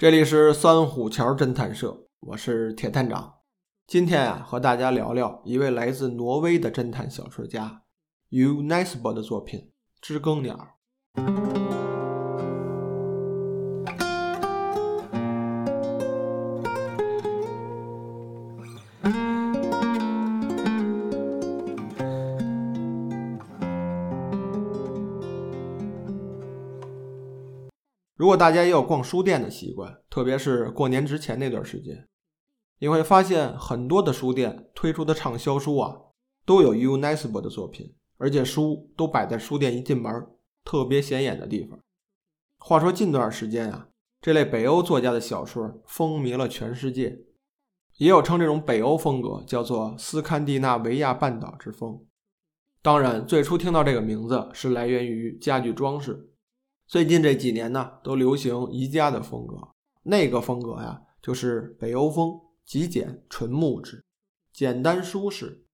这里是三虎桥侦探社，我是铁探长。今天啊，和大家聊聊一位来自挪威的侦探小说家 U Nesbo 的作品《知更鸟》。如果大家也有逛书店的习惯，特别是过年之前那段时间，你会发现很多的书店推出的畅销书啊，都有 U Nesbo 的作品，而且书都摆在书店一进门特别显眼的地方。话说近段时间啊，这类北欧作家的小说风靡了全世界，也有称这种北欧风格叫做斯堪的纳维亚半岛之风。当然，最初听到这个名字是来源于家具装饰。最近这几年呢，都流行宜家的风格，那个风格呀，就是北欧风，极简、纯木质、简单舒适。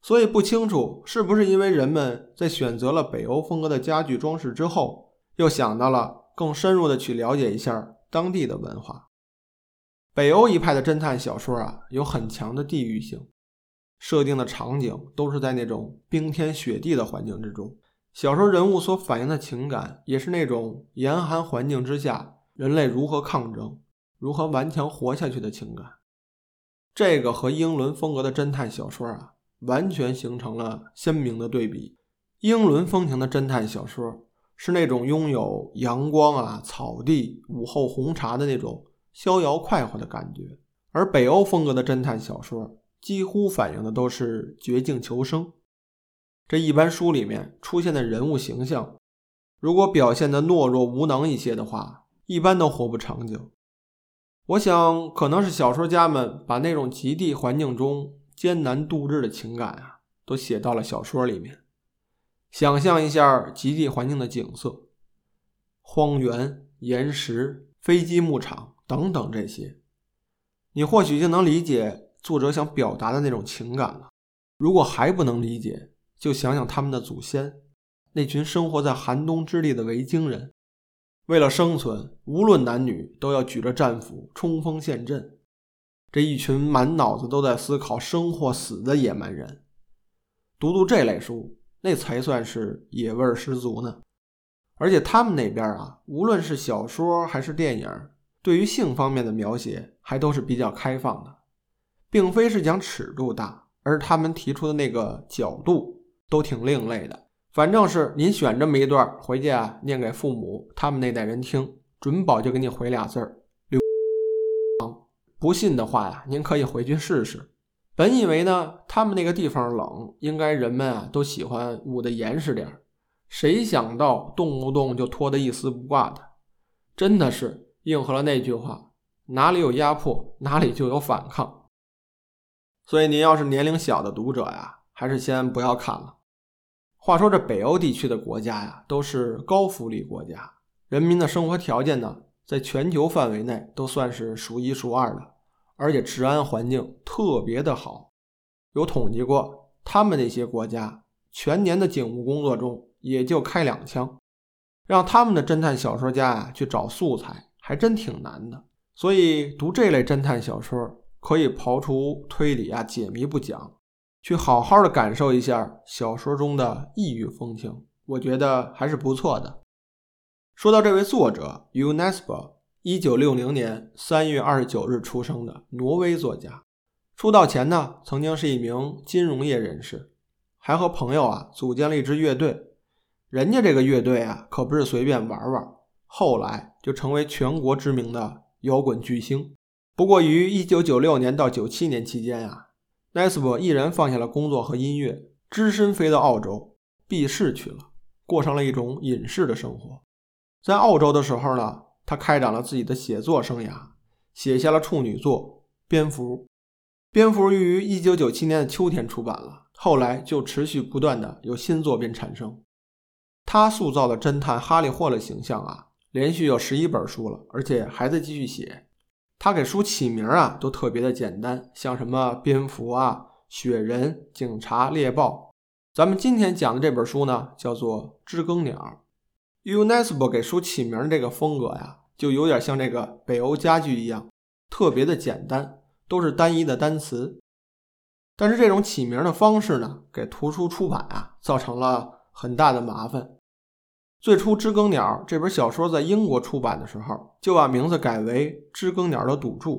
所以不清楚是不是因为人们在选择了北欧风格的家具装饰之后，又想到了更深入的去了解一下当地的文化。北欧一派的侦探小说啊，有很强的地域性，设定的场景都是在那种冰天雪地的环境之中。小说人物所反映的情感，也是那种严寒环境之下人类如何抗争、如何顽强活下去的情感。这个和英伦风格的侦探小说啊，完全形成了鲜明的对比。英伦风情的侦探小说是那种拥有阳光啊、草地、午后红茶的那种逍遥快活的感觉，而北欧风格的侦探小说几乎反映的都是绝境求生。这一般书里面出现的人物形象，如果表现的懦弱无能一些的话，一般都活不长久。我想，可能是小说家们把那种极地环境中艰难度日的情感啊，都写到了小说里面。想象一下极地环境的景色，荒原、岩石、飞机牧场等等这些，你或许就能理解作者想表达的那种情感了。如果还不能理解，就想想他们的祖先，那群生活在寒冬之地的维京人，为了生存，无论男女都要举着战斧冲锋陷阵。这一群满脑子都在思考生或死的野蛮人，读读这类书，那才算是野味儿十足呢。而且他们那边啊，无论是小说还是电影，对于性方面的描写还都是比较开放的，并非是讲尺度大，而他们提出的那个角度。都挺另类的，反正是您选这么一段回去啊，念给父母他们那代人听，准保就给你回俩字儿。刘不信的话呀，您可以回去试试。本以为呢，他们那个地方冷，应该人们啊都喜欢捂得严实点儿谁想到动不动就脱得一丝不挂的，真的是应和了那句话：哪里有压迫，哪里就有反抗。所以您要是年龄小的读者呀，还是先不要看了。话说这北欧地区的国家呀，都是高福利国家，人民的生活条件呢，在全球范围内都算是数一数二的，而且治安环境特别的好。有统计过，他们那些国家全年的警务工作中也就开两枪，让他们的侦探小说家呀去找素材，还真挺难的。所以读这类侦探小说，可以刨除推理啊、解谜不讲。去好好的感受一下小说中的异域风情，我觉得还是不错的。说到这位作者 U Nesbo，一九六零年三月二十九日出生的挪威作家，出道前呢曾经是一名金融业人士，还和朋友啊组建了一支乐队。人家这个乐队啊可不是随便玩玩，后来就成为全国知名的摇滚巨星。不过于一九九六年到九七年期间呀。奈斯伯毅然放下了工作和音乐，只身飞到澳洲避世去了，过上了一种隐士的生活。在澳洲的时候呢，他开展了自己的写作生涯，写下了处女作《蝙蝠》。《蝙蝠》于1997年的秋天出版了，后来就持续不断的有新作品产生。他塑造的侦探哈利·霍勒形象啊，连续有十一本书了，而且还在继续写。他给书起名啊，都特别的简单，像什么蝙蝠啊、雪人、警察、猎豹。咱们今天讲的这本书呢，叫做《知更鸟》。UNESCO 给书起名的这个风格呀，就有点像这个北欧家具一样，特别的简单，都是单一的单词。但是这种起名的方式呢，给图书出版啊，造成了很大的麻烦。最初，《知更鸟》这本小说在英国出版的时候，就把名字改为《知更鸟的赌注》，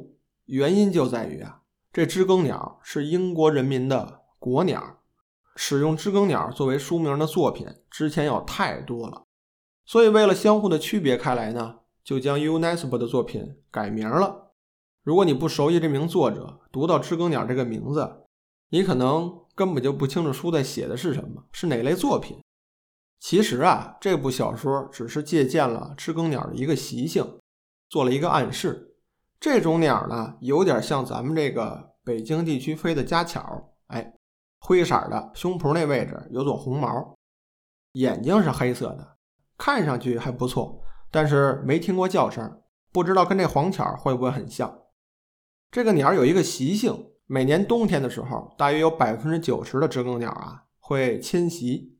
原因就在于啊，这知更鸟是英国人民的国鸟，使用知更鸟作为书名的作品之前有太多了，所以为了相互的区别开来呢，就将 UNESCO 的作品改名了。如果你不熟悉这名作者，读到知更鸟这个名字，你可能根本就不清楚书在写的是什么，是哪类作品。其实啊，这部小说只是借鉴了知更鸟的一个习性，做了一个暗示。这种鸟呢，有点像咱们这个北京地区飞的家巧，哎，灰色的，胸脯那位置有撮红毛，眼睛是黑色的，看上去还不错，但是没听过叫声，不知道跟这黄巧会不会很像。这个鸟有一个习性，每年冬天的时候，大约有百分之九十的知更鸟啊会迁徙。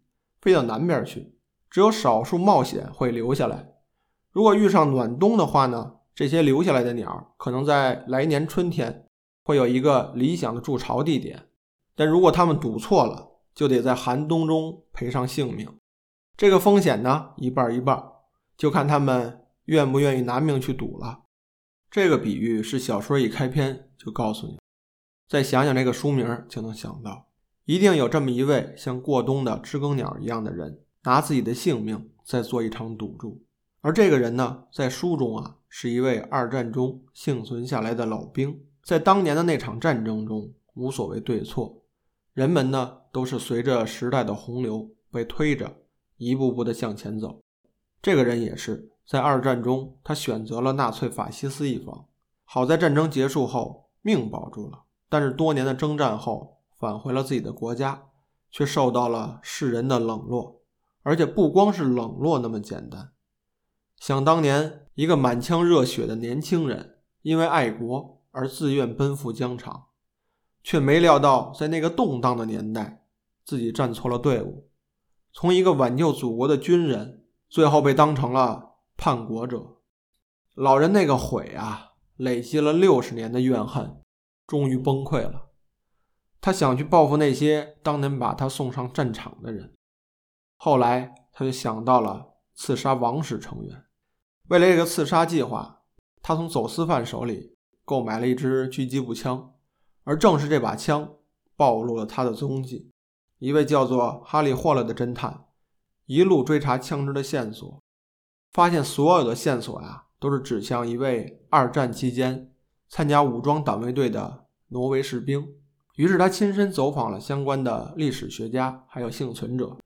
飞到南边去，只有少数冒险会留下来。如果遇上暖冬的话呢，这些留下来的鸟可能在来年春天会有一个理想的筑巢地点。但如果他们赌错了，就得在寒冬中赔上性命。这个风险呢，一半一半，就看他们愿不愿意拿命去赌了。这个比喻是小说一开篇就告诉你，再想想这个书名就能想到。一定有这么一位像过冬的知更鸟一样的人，拿自己的性命在做一场赌注。而这个人呢，在书中啊，是一位二战中幸存下来的老兵。在当年的那场战争中，无所谓对错，人们呢都是随着时代的洪流被推着一步步的向前走。这个人也是在二战中，他选择了纳粹法西斯一方。好在战争结束后命保住了，但是多年的征战后。返回了自己的国家，却受到了世人的冷落，而且不光是冷落那么简单。想当年，一个满腔热血的年轻人，因为爱国而自愿奔赴疆场，却没料到在那个动荡的年代，自己站错了队伍，从一个挽救祖国的军人，最后被当成了叛国者。老人那个悔啊，累积了六十年的怨恨，终于崩溃了。他想去报复那些当年把他送上战场的人，后来他就想到了刺杀王室成员。为了这个刺杀计划，他从走私犯手里购买了一支狙击步枪，而正是这把枪暴露了他的踪迹。一位叫做哈利·霍勒的侦探一路追查枪支的线索，发现所有的线索呀都是指向一位二战期间参加武装党卫队的挪威士兵。于是他亲身走访了相关的历史学家，还有幸存者，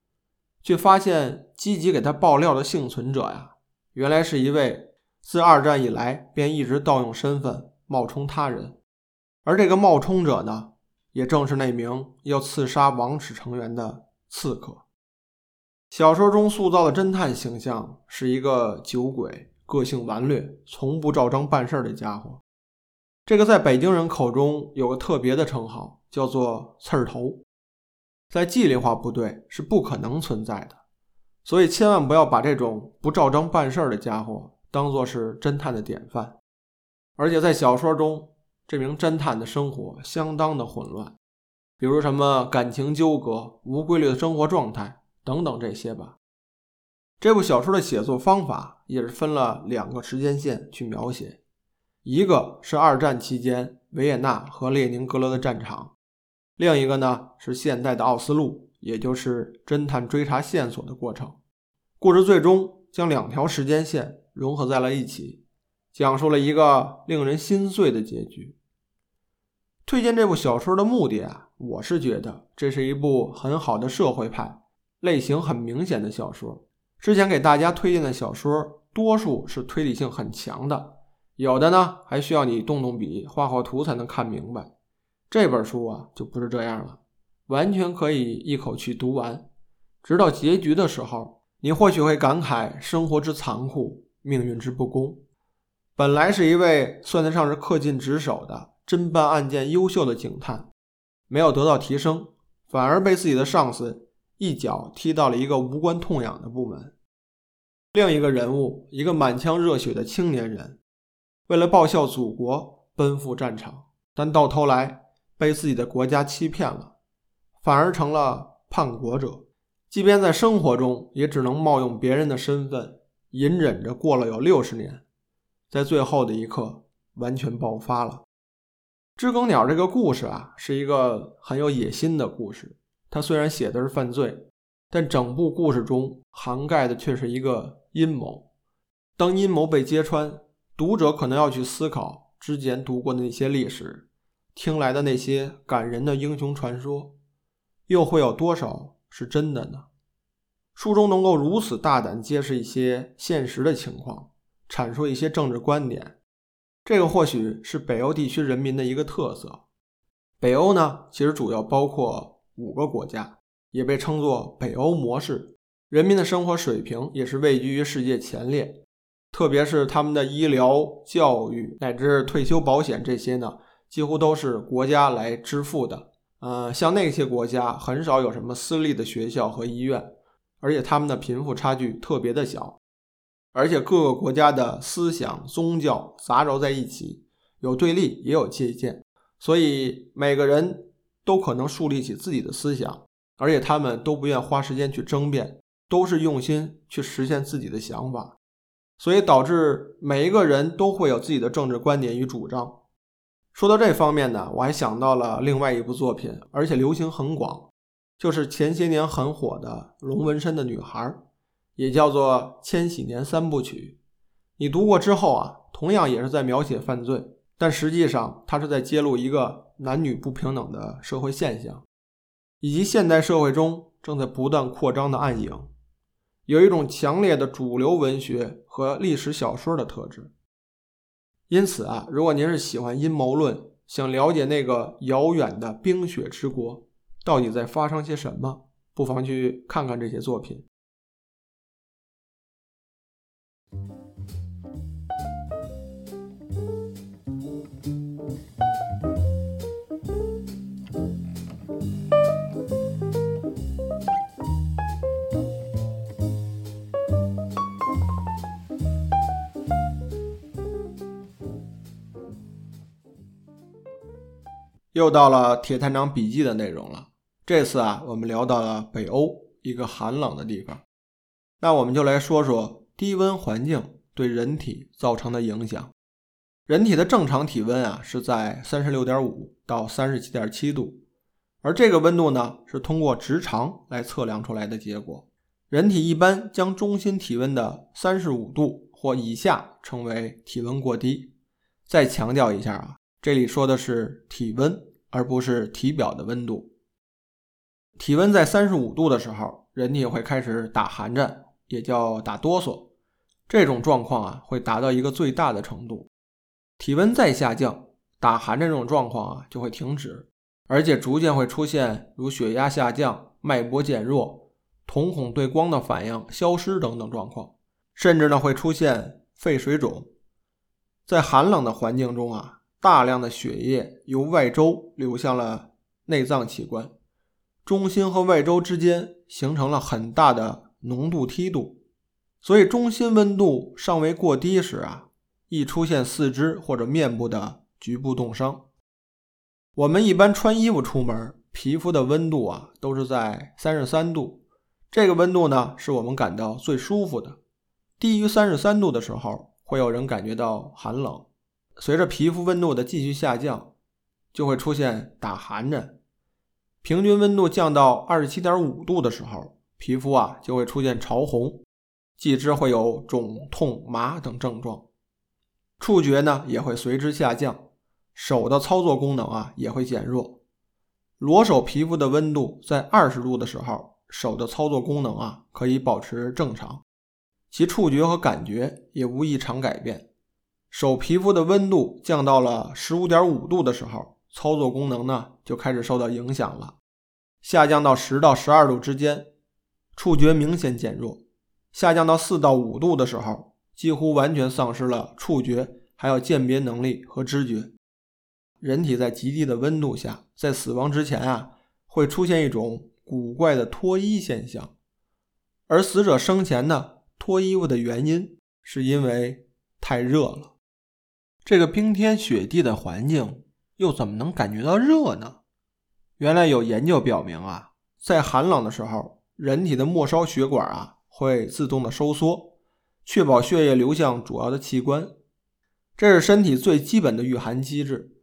却发现积极给他爆料的幸存者呀，原来是一位自二战以来便一直盗用身份冒充他人，而这个冒充者呢，也正是那名要刺杀王室成员的刺客。小说中塑造的侦探形象是一个酒鬼，个性顽劣，从不照章办事的家伙。这个在北京人口中有个特别的称号，叫做“刺儿头”，在纪律化部队是不可能存在的，所以千万不要把这种不照章办事的家伙当做是侦探的典范。而且在小说中，这名侦探的生活相当的混乱，比如什么感情纠葛、无规律的生活状态等等这些吧。这部小说的写作方法也是分了两个时间线去描写。一个是二战期间维也纳和列宁格勒的战场，另一个呢是现代的奥斯陆，也就是侦探追查线索的过程。故事最终将两条时间线融合在了一起，讲述了一个令人心碎的结局。推荐这部小说的目的啊，我是觉得这是一部很好的社会派类型很明显的小说。之前给大家推荐的小说，多数是推理性很强的。有的呢还需要你动动笔、画画图才能看明白。这本书啊就不是这样了，完全可以一口气读完，直到结局的时候，你或许会感慨生活之残酷，命运之不公。本来是一位算得上是恪尽职守的侦办案件优秀的警探，没有得到提升，反而被自己的上司一脚踢到了一个无关痛痒的部门。另一个人物，一个满腔热血的青年人。为了报效祖国奔赴战场，但到头来被自己的国家欺骗了，反而成了叛国者。即便在生活中，也只能冒用别人的身份，隐忍着过了有六十年，在最后的一刻完全爆发了。知更鸟这个故事啊，是一个很有野心的故事。它虽然写的是犯罪，但整部故事中涵盖的却是一个阴谋。当阴谋被揭穿，读者可能要去思考之前读过的那些历史，听来的那些感人的英雄传说，又会有多少是真的呢？书中能够如此大胆揭示一些现实的情况，阐述一些政治观点，这个或许是北欧地区人民的一个特色。北欧呢，其实主要包括五个国家，也被称作北欧模式，人民的生活水平也是位居于世界前列。特别是他们的医疗、教育乃至退休保险这些呢，几乎都是国家来支付的。呃，像那些国家很少有什么私立的学校和医院，而且他们的贫富差距特别的小，而且各个国家的思想、宗教杂糅在一起，有对立也有借鉴，所以每个人都可能树立起自己的思想，而且他们都不愿花时间去争辩，都是用心去实现自己的想法。所以导致每一个人都会有自己的政治观点与主张。说到这方面呢，我还想到了另外一部作品，而且流行很广，就是前些年很火的《龙纹身的女孩》，也叫做《千禧年三部曲》。你读过之后啊，同样也是在描写犯罪，但实际上它是在揭露一个男女不平等的社会现象，以及现代社会中正在不断扩张的暗影。有一种强烈的主流文学和历史小说的特质，因此啊，如果您是喜欢阴谋论，想了解那个遥远的冰雪之国到底在发生些什么，不妨去看看这些作品。又到了铁探长笔记的内容了。这次啊，我们聊到了北欧一个寒冷的地方，那我们就来说说低温环境对人体造成的影响。人体的正常体温啊是在三十六点五到三十七点七度，而这个温度呢是通过直肠来测量出来的结果。人体一般将中心体温的三十五度或以下称为体温过低。再强调一下啊。这里说的是体温，而不是体表的温度。体温在三十五度的时候，人体会开始打寒战，也叫打哆嗦。这种状况啊，会达到一个最大的程度。体温再下降，打寒战这种状况啊就会停止，而且逐渐会出现如血压下降、脉搏减弱、瞳孔对光的反应消失等等状况，甚至呢会出现肺水肿。在寒冷的环境中啊。大量的血液由外周流向了内脏器官，中心和外周之间形成了很大的浓度梯度，所以中心温度尚未过低时啊，易出现四肢或者面部的局部冻伤。我们一般穿衣服出门，皮肤的温度啊都是在三十三度，这个温度呢是我们感到最舒服的。低于三十三度的时候，会有人感觉到寒冷。随着皮肤温度的继续下降，就会出现打寒战。平均温度降到二十七点五度的时候，皮肤啊就会出现潮红，继之会有肿、痛、麻等症状。触觉呢也会随之下降，手的操作功能啊也会减弱。裸手皮肤的温度在二十度的时候，手的操作功能啊可以保持正常，其触觉和感觉也无异常改变。手皮肤的温度降到了十五点五度的时候，操作功能呢就开始受到影响了。下降到十到十二度之间，触觉明显减弱；下降到四到五度的时候，几乎完全丧失了触觉，还有鉴别能力和知觉。人体在极低的温度下，在死亡之前啊，会出现一种古怪的脱衣现象，而死者生前呢脱衣服的原因，是因为太热了。这个冰天雪地的环境，又怎么能感觉到热呢？原来有研究表明啊，在寒冷的时候，人体的末梢血管啊会自动的收缩，确保血液流向主要的器官，这是身体最基本的御寒机制。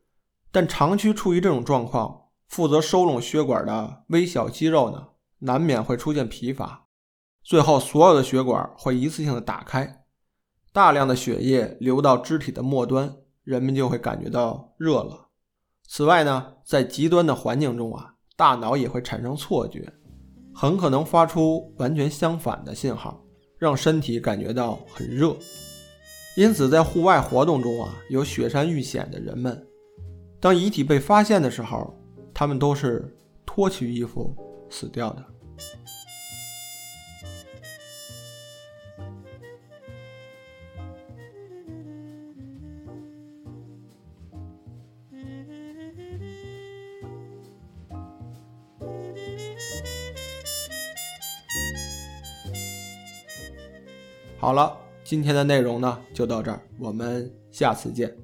但长期处于这种状况，负责收拢血管的微小肌肉呢，难免会出现疲乏，最后所有的血管会一次性的打开，大量的血液流到肢体的末端，人们就会感觉到热了。此外呢，在极端的环境中啊，大脑也会产生错觉，很可能发出完全相反的信号，让身体感觉到很热。因此，在户外活动中啊，有雪山遇险的人们。当遗体被发现的时候，他们都是脱去衣服死掉的。好了，今天的内容呢就到这儿，我们下次见。